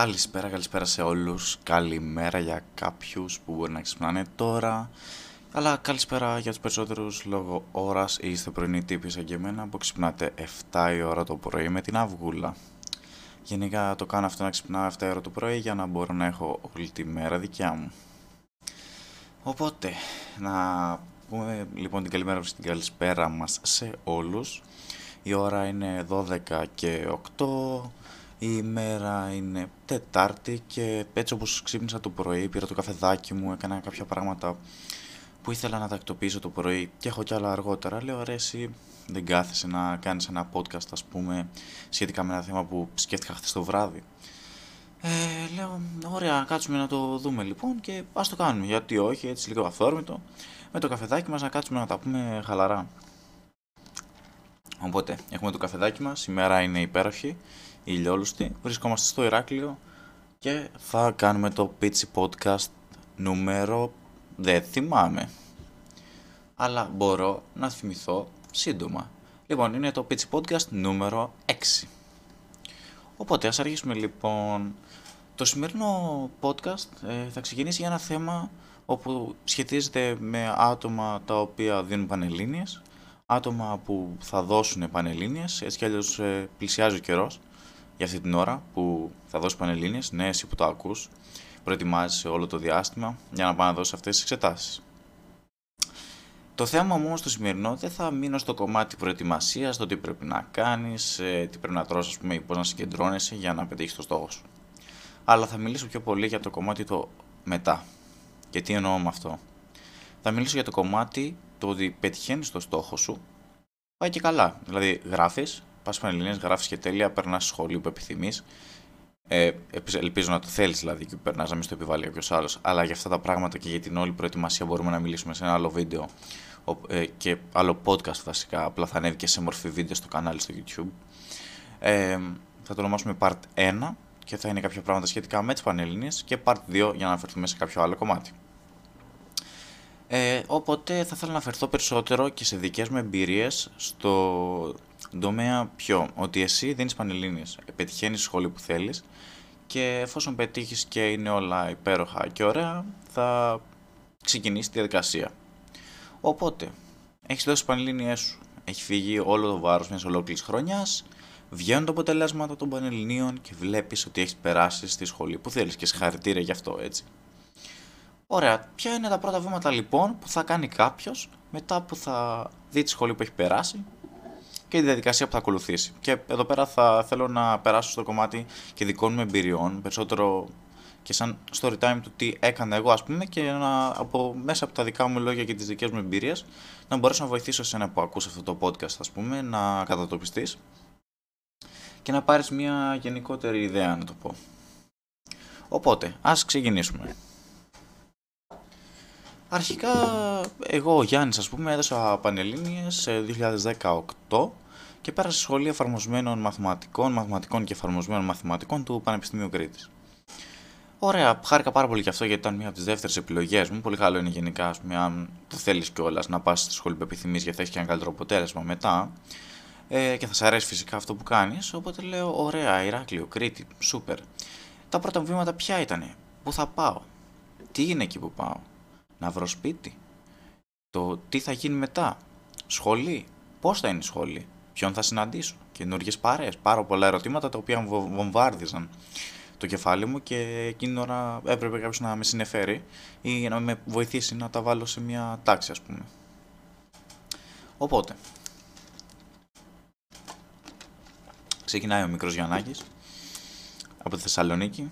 Καλησπέρα, καλησπέρα σε όλους. Καλημέρα για κάποιους που μπορεί να ξυπνάνε τώρα. Αλλά καλησπέρα για τους περισσότερους λόγω ώρας ή είστε πρωινή τύποι σαν και εμένα που ξυπνάτε 7 η ώρα το πρωί με την αυγούλα. Γενικά το κάνω αυτό να ξυπνάω 7 η ώρα το πρωί για να μπορώ να έχω όλη τη μέρα δικιά μου. Οπότε, να πούμε λοιπόν την καλημέρα και την καλησπέρα μας σε όλους. Η ώρα είναι 12 και 8, η ημέρα είναι Τετάρτη και έτσι όπως ξύπνησα το πρωί, πήρα το καφεδάκι μου, έκανα κάποια πράγματα που ήθελα να τακτοποιήσω το πρωί και έχω κι άλλα αργότερα. Λέω ρε εσύ δεν κάθεσαι να κάνεις ένα podcast ας πούμε σχετικά με ένα θέμα που σκέφτηκα χθες το βράδυ. Ε, λέω, ωραία, κάτσουμε να το δούμε λοιπόν και ας το κάνουμε. Γιατί όχι, έτσι λίγο αυθόρμητο, με το καφεδάκι μας να κάτσουμε να τα πούμε χαλαρά. Οπότε, έχουμε το καφεδάκι μας, η μέρα είναι υπέροχη, ηλιόλουστη, βρισκόμαστε στο Ηράκλειο και θα κάνουμε το Pitchy Podcast νούμερο, δεν θυμάμαι, αλλά μπορώ να θυμηθώ σύντομα. Λοιπόν, είναι το Pitchy Podcast νούμερο 6. Οπότε, ας αρχίσουμε λοιπόν. Το σημερινό podcast ε, θα ξεκινήσει για ένα θέμα όπου σχετίζεται με άτομα τα οποία δίνουν πανελλήνιες, άτομα που θα δώσουν πανελλήνιες, έτσι κι αλλιώς ε, πλησιάζει ο καιρός για αυτή την ώρα που θα δώσει πανελλήνιες, ναι εσύ που το ακούς, προετοιμάζεσαι όλο το διάστημα για να πάει να δώσει αυτές τις εξετάσεις. Το θέμα μου όμως το σημερινό δεν θα μείνω στο κομμάτι προετοιμασίας, το τι πρέπει να κάνεις, ε, τι πρέπει να τρως, ας πούμε, πώς να συγκεντρώνεσαι για να πετύχεις το στόχο σου. Αλλά θα μιλήσω πιο πολύ για το κομμάτι το μετά. Και τι εννοώ με αυτό. Θα μιλήσω για το κομμάτι το ότι πετυχαίνεις το στόχο σου, πάει και καλά. Δηλαδή γράφεις, πας πανελληνίες, γράφεις και τέλεια, περνάς σχολείο που επιθυμείς. Ε, ελπίζω να το θέλεις δηλαδή και περνάς να μην στο επιβάλλει κάποιος άλλος. Αλλά για αυτά τα πράγματα και για την όλη προετοιμασία μπορούμε να μιλήσουμε σε ένα άλλο βίντεο ε, και άλλο podcast βασικά. Απλά θα ανέβει και σε μορφή βίντεο στο κανάλι στο YouTube. Ε, θα το ονομάσουμε Part 1 και θα είναι κάποια πράγματα σχετικά με τις Πανελληνίες και Part 2 για να αναφερθούμε σε κάποιο άλλο κομμάτι. Ε, οπότε θα ήθελα να αφαιρθώ περισσότερο και σε δικές μου εμπειρίες στο τομέα ποιο, ότι εσύ δίνεις πανελλήνιες, πετυχαίνεις σχόλιο που θέλεις και εφόσον πετύχεις και είναι όλα υπέροχα και ωραία, θα ξεκινήσεις τη διαδικασία. Οπότε, έχεις δώσει πανελλήνιές σου, έχει φύγει όλο το βάρος μιας ολόκληρης χρονιάς, βγαίνουν τα αποτελέσματα των πανελληνίων και βλέπεις ότι έχεις περάσει στη σχολή που θέλεις και συγχαρητήρια γι' αυτό έτσι. Ωραία, ποια είναι τα πρώτα βήματα λοιπόν που θα κάνει κάποιος μετά που θα δει τη σχολή που έχει περάσει; Και τη διαδικασία που θα ακολουθήσει. Και εδώ πέρα θα θέλω να περάσω στο κομμάτι και δικών μου εμπειριών, περισσότερο και σαν story time του τι έκανα εγώ ας πούμε και να, από, μέσα από τα δικά μου λόγια και τις δικές μου εμπειρίες να μπορέσω να βοηθήσω εσένα που ακούς αυτό το podcast ας πούμε να κατατοπιστείς και να πάρεις μια γενικότερη ιδέα να το πω. Οπότε, ας ξεκινήσουμε. Αρχικά, εγώ ο Γιάννης, ας πούμε, έδωσα Πανελλήνιες 2018 και πέρασα στη Σχολή Εφαρμοσμένων Μαθηματικών, Μαθηματικών και Εφαρμοσμένων Μαθηματικών του Πανεπιστημίου Κρήτης. Ωραία, χάρηκα πάρα πολύ γι' αυτό γιατί ήταν μια από τις δεύτερες επιλογές μου. Πολύ καλό είναι γενικά, ας πούμε, αν το θέλεις κιόλας να πας στη σχολή που επιθυμείς γιατί θα έχεις και ένα καλύτερο αποτέλεσμα μετά. Ε, και θα σε αρέσει φυσικά αυτό που κάνεις. Οπότε λέω: Ωραία, Ηράκλειο, Κρήτη, σούπερ. Τα πρώτα βήματα ποια ήταν, Πού θα πάω, Τι είναι εκεί που πάω, να βρω σπίτι; Το τι θα γίνει μετά; Σχολή; Πώς θα είναι η σχολή; Ποιον θα συναντήσω. Καινούργιες παρέες. Πάρα πολλά ερωτήματα τα οποία βομβάρδιζαν το κεφάλι μου και εκείνη την ώρα έπρεπε κάποιος να με συνεφέρει ή να με βοηθήσει να τα βάλω σε μια τάξη ας πούμε. Οπότε, ξεκινάει ο μικρός Γιαννάκης από τη Θεσσαλονίκη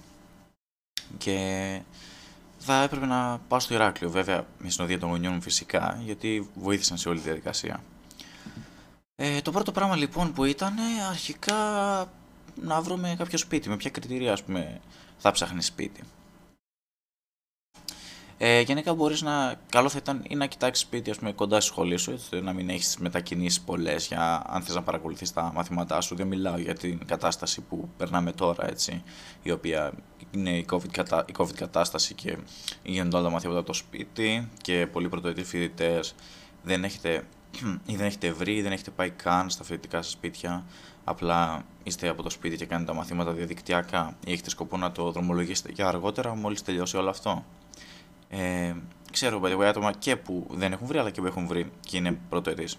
και θα έπρεπε να πάω στο Ηράκλειο, βέβαια με συνοδεία των γονιών μου φυσικά, γιατί βοήθησαν σε όλη τη διαδικασία. Ε, το πρώτο πράγμα λοιπόν που ήταν αρχικά να βρούμε κάποιο σπίτι, με ποια κριτήρια ας πούμε θα ψάχνεις σπίτι. Ε, γενικά μπορείς να, καλό θα ήταν ή να κοιτάξεις σπίτι ας πούμε, κοντά στη σχολή σου, έτσι, να μην έχεις μετακινήσεις πολλές για αν θες να παρακολουθείς τα μαθήματά σου. Δεν μιλάω για την κατάσταση που περνάμε τώρα, έτσι, η οποία είναι η COVID, κατα... η COVID κατάσταση και γίνονται όλα τα μαθήματα από το σπίτι και πολλοί πρωτοετή φοιτητές δεν έχετε ή δεν έχετε βρει ή δεν έχετε πάει καν στα φοιτητικά σας σπίτια, απλά είστε από το σπίτι και κάνετε τα μαθήματα διαδικτυακά ή έχετε σκοπό να το δρομολογήσετε και αργότερα μόλις τελειώσει όλο αυτό. Ε, ξέρω παιδιά άτομα και που δεν έχουν βρει αλλά και που έχουν βρει και είναι πρωτοετής.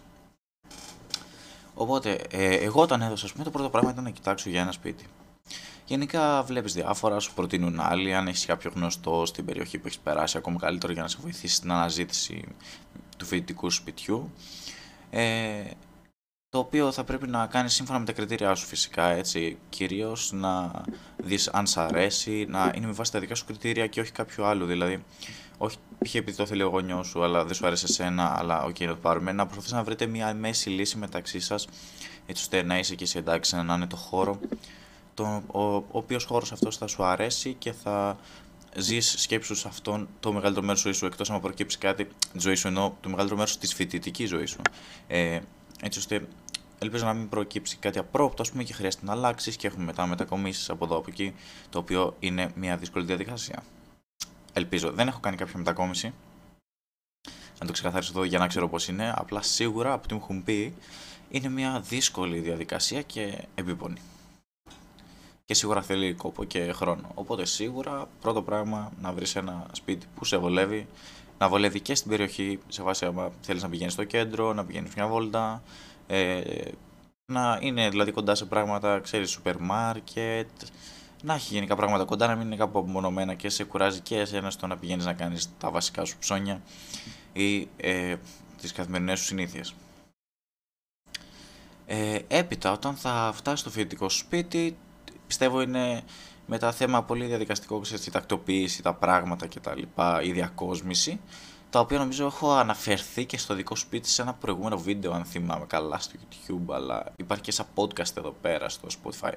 Οπότε, ε, εγώ όταν έδωσα, πούμε, το πρώτο πράγμα ήταν να κοιτάξω για ένα σπίτι. Γενικά βλέπεις διάφορα, σου προτείνουν άλλοι. Αν έχεις κάποιο γνωστό στην περιοχή που έχεις περάσει, ακόμα καλύτερο για να σε βοηθήσει στην αναζήτηση του φοιτητικού σπιτιού. Ε, το οποίο θα πρέπει να κάνεις σύμφωνα με τα κριτήριά σου φυσικά, έτσι, κυρίως να δεις αν σ' αρέσει, να είναι με βάση τα δικά σου κριτήρια και όχι κάποιο άλλο, δηλαδή, όχι π.χ. επειδή το θέλει ο γονιός σου, αλλά δεν σου άρεσε εσένα, αλλά OK, okay, να το πάρουμε, να προσπαθείς να βρείτε μια μέση λύση μεταξύ σας, έτσι ώστε να είσαι και εσύ εντάξει, να είναι το χώρο, το, ο, ο οποίος χώρος αυτός θα σου αρέσει και θα ζεις σκέψου σε αυτόν το μεγαλύτερο μέρος της ζωής σου, εκτός αν προκύψει κάτι, της ζωής σου εννοώ, το μεγαλύτερο μέρος της φοιτητικής ζωής σου. Ε, έτσι ώστε ελπίζω να μην προκύψει κάτι απρόπτο, ας πούμε, και χρειάζεται να αλλάξεις και έχουμε μετά μετακομίσεις από εδώ από εκεί, το οποίο είναι μια δύσκολη διαδικασία. Ελπίζω. Δεν έχω κάνει κάποια μετακόμιση. Να το ξεκαθαρίσω εδώ για να ξέρω πώς είναι. Απλά σίγουρα από ό,τι μου έχουν πει είναι μια δύσκολη διαδικασία και επίπονη. Και σίγουρα θέλει κόπο και χρόνο. Οπότε σίγουρα πρώτο πράγμα να βρεις ένα σπίτι που σε βολεύει, να βολεύει και στην περιοχή, σε βάση άμα θέλεις να πηγαίνεις στο κέντρο, να πηγαίνεις μια βόλτα, ε, να είναι δηλαδή κοντά σε πράγματα, ξέρεις, σούπερ μάρκετ, να έχει γενικά πράγματα κοντά, να μην είναι κάπου απομονωμένα και σε κουράζει και εσένα στο να πηγαίνεις να κάνεις τα βασικά σου ψώνια ή ε, τις καθημερινές σου συνήθειες. Ε, έπειτα, όταν θα φτάσεις στο φοιτητικό σπίτι, πιστεύω είναι μετά θέμα πολύ διαδικαστικό, ξέρεις, η τακτοποίηση, τα πράγματα κτλ, η διακόσμηση, τα οποία νομίζω έχω αναφερθεί και στο δικό σπίτι σε ένα προηγούμενο βίντεο, αν θυμάμαι καλά, στο YouTube, αλλά υπάρχει και σαν podcast εδώ πέρα στο Spotify.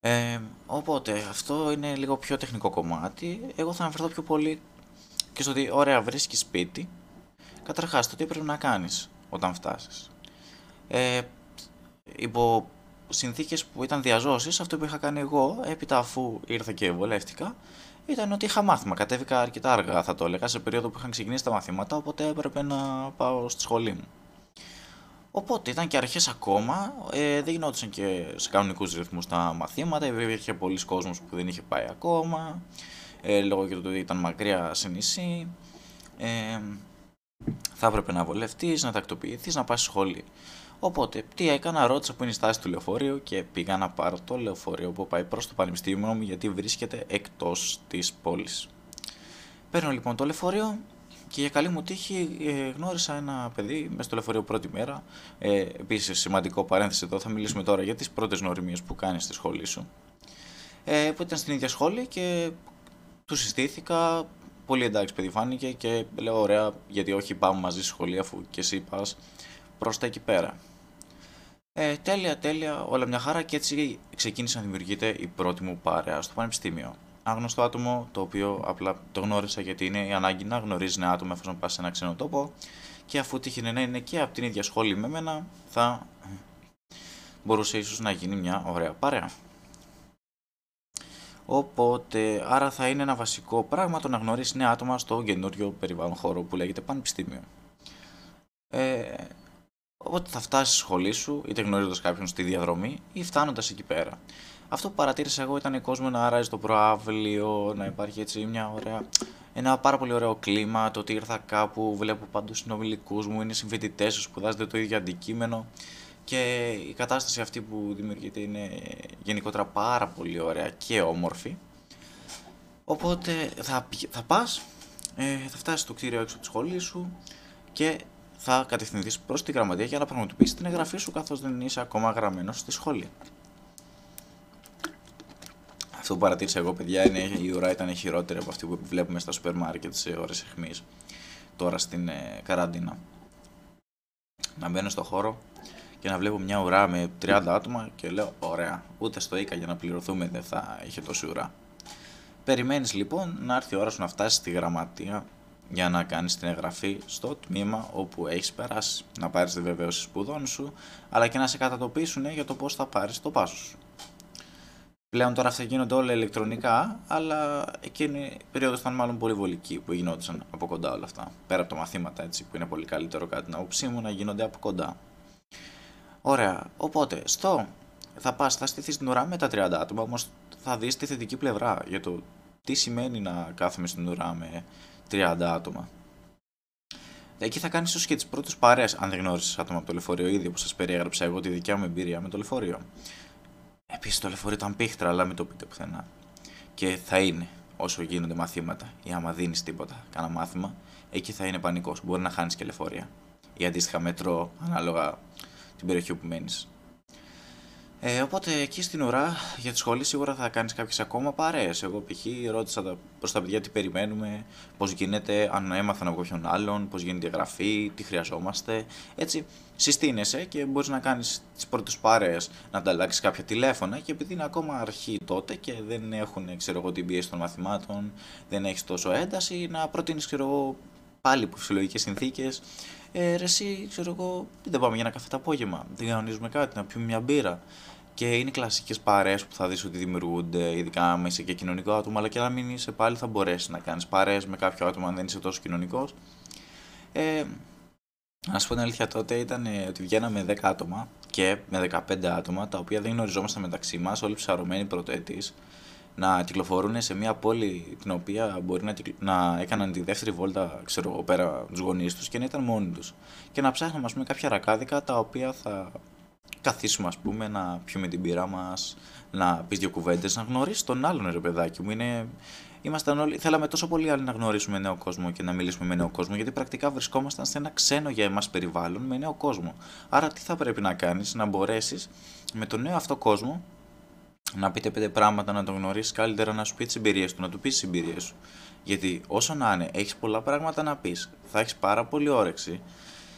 Ε, οπότε, αυτό είναι λίγο πιο τεχνικό κομμάτι. Εγώ θα αναφερθώ πιο πολύ και στο ότι, ωραία, βρίσκεις σπίτι. Καταρχάς, το τι πρέπει να κάνεις όταν φτάσεις. Ε, υπό συνθήκες που ήταν διαζώσεις, αυτό που είχα κάνει εγώ, έπειτα αφού ήρθα και βολεύτηκα, ήταν ότι είχα μάθημα. Κατέβηκα αρκετά αργά, θα το έλεγα, σε περίοδο που είχαν ξεκινήσει τα μαθήματα, οπότε έπρεπε να πάω στη σχολή μου. Οπότε ήταν και αρχές ακόμα, ε, δεν γινόντουσαν και σε κανονικούς ρυθμούς τα μαθήματα, υπήρχε πολλοί κόσμος που δεν είχε πάει ακόμα, ε, λόγω και το ότι ήταν μακριά σε νησί. Ε, θα έπρεπε να βολευτείς, να τακτοποιηθείς, να πας σχολή. Οπότε, τι έκανα, ρώτησα που είναι η στάση του λεωφορείου και πήγα να πάρω το λεωφορείο που πάει προς το πανεπιστήμιο μου γιατί βρίσκεται εκτός της πόλης. Παίρνω λοιπόν το λεωφορείο και για καλή μου τύχη ε, γνώρισα ένα παιδί μέσα στο λεωφορείο πρώτη μέρα. Ε, Επίσης, σημαντικό παρένθεση εδώ, θα μιλήσουμε τώρα για τις πρώτες γνωριμίες που κάνεις στη σχολή σου. Ε, που ήταν στην ίδια σχόλη και του συστήθηκα. Πολύ εντάξει, παιδί φάνηκε και λέω: Ωραία, γιατί όχι, πάμε μαζί στη σχολή αφού και εσύ πας προς τα εκεί πέρα. Ε, τέλεια, τέλεια, όλα μια χαρά και έτσι ξεκίνησε να δημιουργείται η πρώτη μου παρέα στο πανεπιστήμιο. Άγνωστο άτομο, το οποίο απλά το γνώρισα γιατί είναι η ανάγκη να γνωρίζει ένα άτομο εφόσον πας σε ένα ξένο τόπο και αφού τύχει να είναι και από την ίδια σχόλη με μένα, θα μπορούσε ίσως να γίνει μια ωραία παρέα. Οπότε, άρα θα είναι ένα βασικό πράγμα το να γνωρίσει νέα άτομα στο καινούριο περιβάλλον χώρο που λέγεται πανεπιστήμιο. Ε, Οπότε θα φτάσεις στη σχολή σου, είτε γνωρίζοντας κάποιον στη διαδρομή, ή φτάνοντας εκεί πέρα. Αυτό που παρατήρησα εγώ ήταν ο κόσμο να αράζει το προάβλιο, να υπάρχει έτσι μια ωραία, ένα πάρα πολύ ωραίο κλίμα. Το ότι ήρθα κάπου, βλέπω παντού συνομιλικούς μου, είναι συμφοιτητές σου, σπουδάζετε το ίδιο αντικείμενο. Και η κατάσταση αυτή που δημιουργείται είναι γενικότερα πάρα πολύ ωραία και όμορφη. Οπότε θα, θα πας, ε, θα φτάσεις στο κτίριο έξω από τη σχολή σου και θα κατευθυνθείς προς τη γραμματεία για να πραγματοποιήσεις την εγγραφή σου καθώς δεν είσαι ακόμα γραμμένος στη σχολή. Αυτό που παρατήρησα εγώ, παιδιά, είναι η ουρά ήταν χειρότερη από αυτή που βλέπουμε στα σούπερ μάρκετ σε ώρες αιχμής τώρα στην ε, καραντίνα. Να μπαίνω στο χώρο και να βλέπω μια ουρά με 30 άτομα και λέω: Ωραία, ούτε στο ΙΚΑ για να πληρωθούμε δεν θα είχε τόση ουρά. Περιμένεις λοιπόν να έρθει η ώρα σου να φτάσεις στη γραμματεία για να κάνεις την εγγραφή στο τμήμα όπου έχεις περάσει. Να πάρεις τη βεβαίωση σπουδών σου, αλλά και να σε κατατοπίσουν για το πώς θα πάρεις το πάσο σου. Πλέον τώρα αυτά γίνονται όλα ηλεκτρονικά, αλλά εκείνη η περίοδος ήταν μάλλον πολύ βολική που γινόντουσαν από κοντά όλα αυτά. Πέρα από τα μαθήματα έτσι, που είναι πολύ καλύτερο κάτι την άποψή μου να γίνονται από κοντά. Ωραία. Οπότε, στο θα πας, θα στηθείς στην ουρά με τα 30 άτομα, όμως θα δεις τη θετική πλευρά για το τι σημαίνει να κάθομαι στην ουρά με 30 άτομα. Εκεί θα κάνεις ίσως και τις πρώτες παρέ, αν δεν γνώρισες άτομα από το λεωφορείο, ήδη όπως σας περιέγραψα εγώ τη δικιά μου εμπειρία με το λεωφορείο. Επίσης το λεωφορείο ήταν πίχτρα, αλλά μην το πείτε πουθενά. Και θα είναι όσο γίνονται μαθήματα, ή άμα δίνεις τίποτα, κάνα μάθημα, εκεί θα είναι πανικός. Μπορεί να χάνεις και λεωφορεία. Ή αντίστοιχα μετρό, ανάλογα την περιοχή που μένεις. Ε, οπότε εκεί στην ουρά για τη σχολή σίγουρα θα κάνεις κάποιες ακόμα παρέες. Εγώ π.χ. ρώτησα προς τα παιδιά τι περιμένουμε, πώς γίνεται, αν έμαθαν από κάποιον άλλον, πώς γίνεται η εγγραφή, τι χρειαζόμαστε. Έτσι συστήνεσαι και μπορείς να κάνεις τις πρώτες παρέες, να ανταλλάξεις κάποια τηλέφωνα και επειδή είναι ακόμα αρχή τότε και δεν έχουν ξέρω εγώ, την πίεση των μαθημάτων, δεν έχεις τόσο ένταση, να προτείνεις πάλι υπό φυσιολογικές συνθήκες. Ε, ρε, εσύ, ξέρω εγώ, δεν πάμε για ένα καφέ το απόγευμα. Δεν κανονίζουμε κάτι, να πιούμε μια μπύρα. Και είναι οι κλασικές παρέ που θα δεις ότι δημιουργούνται, ειδικά άμα είσαι και κοινωνικό άτομο, αλλά και αν μην είσαι πάλι θα μπορέσεις να κάνεις παρέ με κάποιο άτομο αν δεν είσαι τόσο κοινωνικός. Ε, να σου πω την αλήθεια, τότε ήταν ε, ότι βγαίναμε 10 άτομα και με 15 άτομα, τα οποία δεν γνωριζόμασταν μεταξύ μας, όλοι ψαρωμένοι πρωτοετής, να κυκλοφορούν σε μια πόλη την οποία μπορεί να, να έκαναν τη δεύτερη βόλτα ξέρω, πέρα τους γονείς τους και να ήταν μόνοι τους. Και να ψάχνουμε πούμε, κάποια ρακάδικα τα οποία θα καθίσουμε ας πούμε να πιούμε την πύρα μας, να πεις δύο κουβέντες, να γνωρίσεις τον άλλον ρε παιδάκι μου. Είναι... Ήμασταν όλοι, θέλαμε τόσο πολύ άλλοι να γνωρίσουμε νέο κόσμο και να μιλήσουμε με νέο κόσμο, γιατί πρακτικά βρισκόμασταν σε ένα ξένο για εμάς περιβάλλον με νέο κόσμο. Άρα τι θα πρέπει να κάνεις, να μπορέσεις με τον νέο αυτό κόσμο να πείτε πέντε πράγματα, να τον γνωρίσει καλύτερα, να σου πει τις εμπειρίες του, να του πεις τις εμπειρίες σου. Γιατί όσο να είναι, έχεις πολλά πράγματα να πεις, θα έχεις πάρα πολύ όρεξη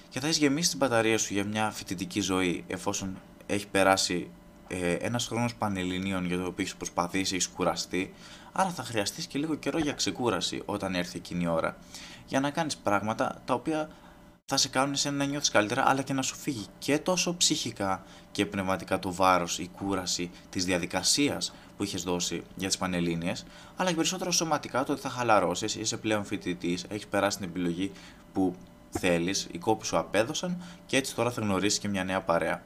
και θα έχεις γεμίσει την μπαταρία σου για μια φοιτητική ζωή εφόσον έχει περάσει ε, ένας χρόνος πανελληνίων για το οποίο έχεις προσπαθήσει, έχεις κουραστεί. Άρα θα χρειαστείς και λίγο καιρό για ξεκούραση όταν έρθει εκείνη η ώρα. Για να κάνεις πράγματα τα οποία θα σε κάνουν εσένα να νιώθεις καλύτερα, αλλά και να σου φύγει και τόσο ψυχικά και πνευματικά το βάρος, η κούραση της διαδικασίας που είχες δώσει για τις Πανελλήνιες, αλλά και περισσότερο σωματικά το ότι θα χαλαρώσεις, είσαι πλέον φοιτητής, έχεις περάσει την επιλογή που θέλεις, οι κόποι σου απέδωσαν και έτσι τώρα θα γνωρίσεις και μια νέα παρέα.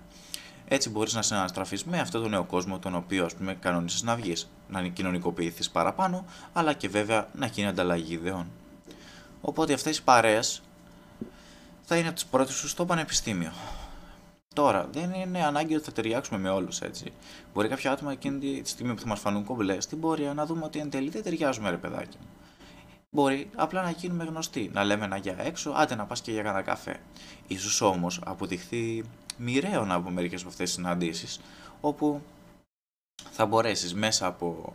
Έτσι μπορείς να συναναστραφείς με αυτόν τον νέο κόσμο, τον οποίο ας πούμε κανόνισε να βγεις, να κοινωνικοποιηθείς παραπάνω, αλλά και βέβαια να γίνει ανταλλαγή ιδεών. Οπότε αυτές οι παρέες θα είναι από τι πρώτε σου στο πανεπιστήμιο. Τώρα, δεν είναι ανάγκη ότι θα ταιριάξουμε με όλους έτσι. Μπορεί κάποια άτομα εκείνη τη στιγμή που θα μας φανούν κομπλές στην πορεία να δούμε ότι εν τέλει δεν ταιριάζουμε, ρε παιδάκι Μπορεί απλά να γίνουμε γνωστοί, να λέμε ένα για έξω, άντε να πας και για κανένα καφέ. Ίσως όμως αποδειχθεί μοιραίο να από μερικές από αυτές τις συναντήσεις, όπου θα μπορέσεις μέσα από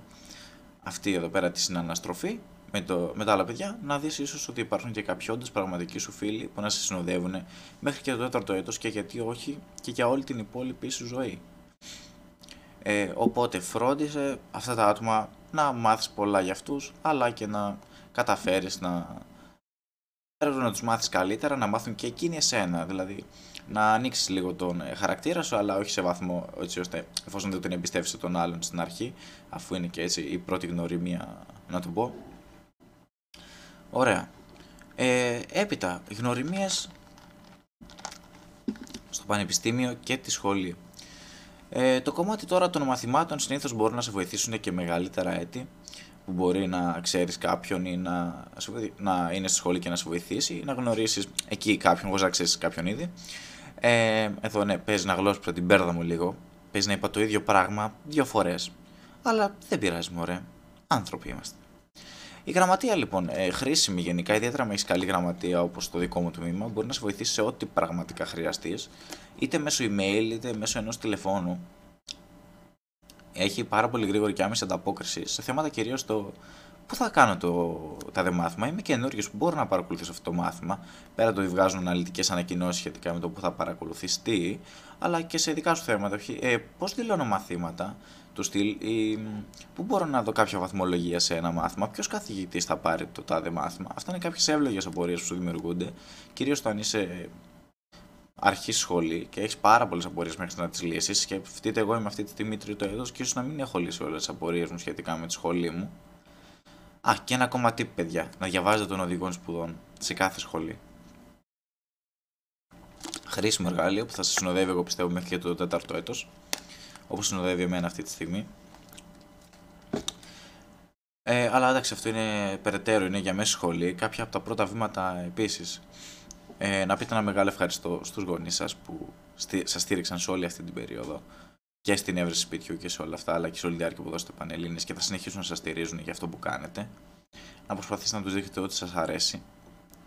αυτή εδώ πέρα τη συναναστροφή με, το, με τα άλλα παιδιά να δεις ίσως ότι υπάρχουν και κάποιοι όντως πραγματικοί σου φίλοι που να σε συνοδεύουν μέχρι και το τέταρτο έτος και γιατί όχι και για όλη την υπόλοιπη σου ζωή. Ε, οπότε φρόντισε αυτά τα άτομα να μάθεις πολλά για αυτούς αλλά και να καταφέρεις να να τους μάθεις καλύτερα, να μάθουν και εκείνοι εσένα, δηλαδή να ανοίξεις λίγο τον ε, χαρακτήρα σου, αλλά όχι σε βαθμό έτσι ώστε εφόσον δεν τον εμπιστεύεσαι τον άλλον στην αρχή, αφού είναι και έτσι η πρώτη γνωριμία, να το πω. Ωραία. Ε, έπειτα, γνωριμίες στο πανεπιστήμιο και τη σχολή. Ε, το κομμάτι τώρα των μαθημάτων συνήθως μπορούν να σε βοηθήσουν και μεγαλύτερα έτη που μπορεί να ξέρεις κάποιον ή να, να είναι στη σχολή και να σε βοηθήσει ή να γνωρίσεις εκεί κάποιον, όπως να ξέρεις κάποιον ήδη. Ε, εδώ ναι, παίζει να γλώσσα την πέρδα μου λίγο. Παίζει να είπα το ίδιο πράγμα δύο φορές. Αλλά δεν πειράζει μωρέ. Άνθρωποι είμαστε. Η γραμματεία λοιπόν, ε, χρήσιμη γενικά, ιδιαίτερα με έχεις καλή γραμματεία όπως το δικό μου τμήμα, μπορεί να σε βοηθήσει σε ό,τι πραγματικά χρειαστείς, είτε μέσω email είτε μέσω ενός τηλεφώνου έχει πάρα πολύ γρήγορη και άμεση ανταπόκριση σε θέματα κυρίως το πού θα κάνω το τάδε μάθημα. Είμαι καινούριο που μπορώ να παρακολουθήσω αυτό το μάθημα. Πέρα το ότι βγάζουν αναλυτικές ανακοινώσεις σχετικά με το που θα παρακολουθήσει αλλά και σε δικά σου θέματα. Ε, Πώς δηλώνω μαθήματα, του στυλ, ή πού μπορώ να δω κάποια βαθμολογία σε ένα μάθημα, ποιος καθηγητής θα πάρει το τάδε μάθημα. Αυτά είναι κάποιες εύλογες απορίες που σου δημιουργούνται, κυρίως όταν είσαι αρχής σχολή και έχεις πάρα πολλές απορίες μέχρι να τις λύσεις. Σκεφτείτε, εγώ είμαι αυτή τη στιγμή τρίτο έτος και ίσως να μην έχω λύσει όλες τις απορίες μου σχετικά με τη σχολή μου. Α, και ένα ακόμα tip, παιδιά. Να διαβάζετε των οδηγών σπουδών σε κάθε σχολή. Χρήσιμο εργάλειο που θα σας συνοδεύει, εγώ πιστεύω, μέχρι και το τέταρτο έτος. Όπως συνοδεύει εμένα αυτή τη στιγμή. Ε, αλλά εντάξει, αυτό είναι περαιτέρω, είναι για μέση σχολή. Κάποια από τα πρώτα βήματα επίσης. Ε, να πείτε ένα μεγάλο ευχαριστώ στους γονείς σας που σας στήριξαν σε όλη αυτή την περίοδο και στην έβρεση σπιτιού και σε όλα αυτά, αλλά και σε όλη τη διάρκεια που δώσετε πανελλήνες και θα συνεχίσουν να σας στηρίζουν για αυτό που κάνετε. Να προσπαθήσετε να τους δείχνετε ότι σας αρέσει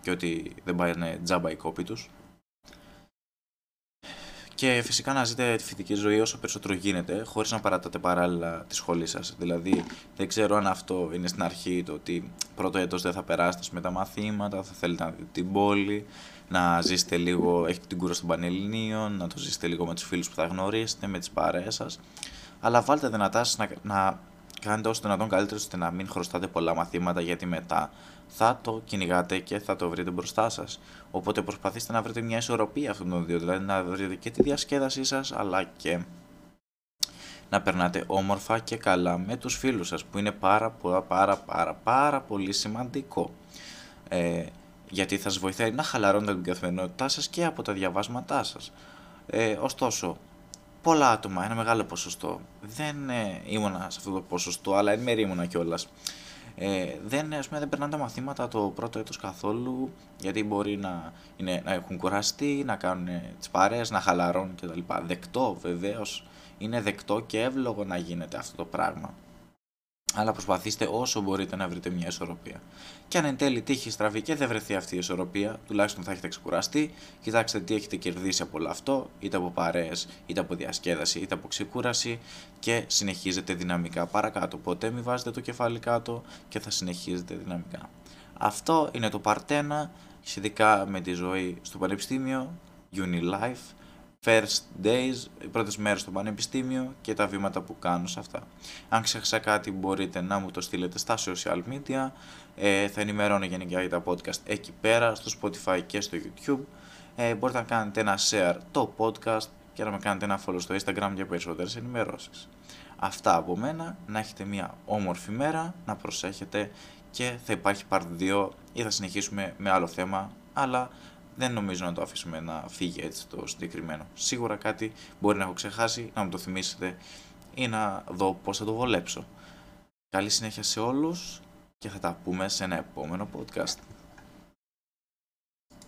και ότι δεν πάει τζάμπα η κόπη τους. Και φυσικά να ζείτε τη φοιτητική ζωή όσο περισσότερο γίνεται, χωρίς να παρατάτε παράλληλα τη σχολή σας. Δηλαδή, δεν ξέρω αν αυτό είναι στην αρχή το ότι πρώτο έτος δεν θα περάσετε με τα μαθήματα, θα θέλετε να δείτε την πόλη, να ζήσετε λίγο, έχετε την κούρα των Πανελληνίων, να το ζήσετε λίγο με τους φίλους που θα γνωρίσετε, με τις παρέες σας. Αλλά βάλτε δυνατά να, να κάνετε όσο δυνατόν καλύτερος ώστε να μην χρωστάτε πολλά μαθήματα γιατί μετά θα το κυνηγάτε και θα το βρείτε μπροστά σας. Οπότε προσπαθήστε να βρείτε μια ισορροπία αυτών των δύο, δηλαδή να βρείτε και τη διασκέδασή σας αλλά και να περνάτε όμορφα και καλά με τους φίλους σας που είναι πάρα πάρα πάρα πάρα, πάρα πολύ σημαντικό. Ε, γιατί θα σας βοηθάει να χαλαρώνετε την καθημερινότητά σας και από τα διαβάσματά σας. Ε, ωστόσο, πολλά άτομα, ένα μεγάλο ποσοστό, δεν ε, ήμουνα σε αυτό το ποσοστό, αλλά εν μέρει ήμουνα κιόλας. Ε, δεν, ας πούμε, δεν περνάνε τα μαθήματα το πρώτο έτος καθόλου, γιατί μπορεί να, είναι, να έχουν κουραστεί, να κάνουν τις παρέες, να χαλαρώνουν κτλ. Δεκτό βεβαίως, είναι δεκτό και εύλογο να γίνεται αυτό το πράγμα αλλά προσπαθήστε όσο μπορείτε να βρείτε μια ισορροπία. Και αν εν τέλει τύχει στραβή και δεν βρεθεί αυτή η ισορροπία, τουλάχιστον θα έχετε ξεκουραστεί, κοιτάξτε τι έχετε κερδίσει από όλο αυτό, είτε από παρέες, είτε από διασκέδαση, είτε από ξεκούραση και συνεχίζετε δυναμικά παρακάτω. Ποτέ μην βάζετε το κεφάλι κάτω και θα συνεχίζετε δυναμικά. Αυτό είναι το part 1 σχετικά με τη ζωή στο πανεπιστήμιο, Unilife first days, οι πρώτες μέρες στο πανεπιστήμιο και τα βήματα που κάνω σε αυτά. Αν ξέχασα κάτι μπορείτε να μου το στείλετε στα social media, ε, θα ενημερώνω γενικά για τα podcast εκεί πέρα, στο Spotify και στο YouTube. Ε, μπορείτε να κάνετε ένα share το podcast και να με κάνετε ένα follow στο Instagram για περισσότερες ενημερώσεις. Αυτά από μένα, να έχετε μια όμορφη μέρα, να προσέχετε και θα υπάρχει part 2 ή θα συνεχίσουμε με άλλο θέμα, αλλά δεν νομίζω να το αφήσουμε να φύγει έτσι το συγκεκριμένο. Σίγουρα κάτι μπορεί να έχω ξεχάσει, να μου το θυμίσετε ή να δω πώς θα το βολέψω. Καλή συνέχεια σε όλους και θα τα πούμε σε ένα επόμενο podcast.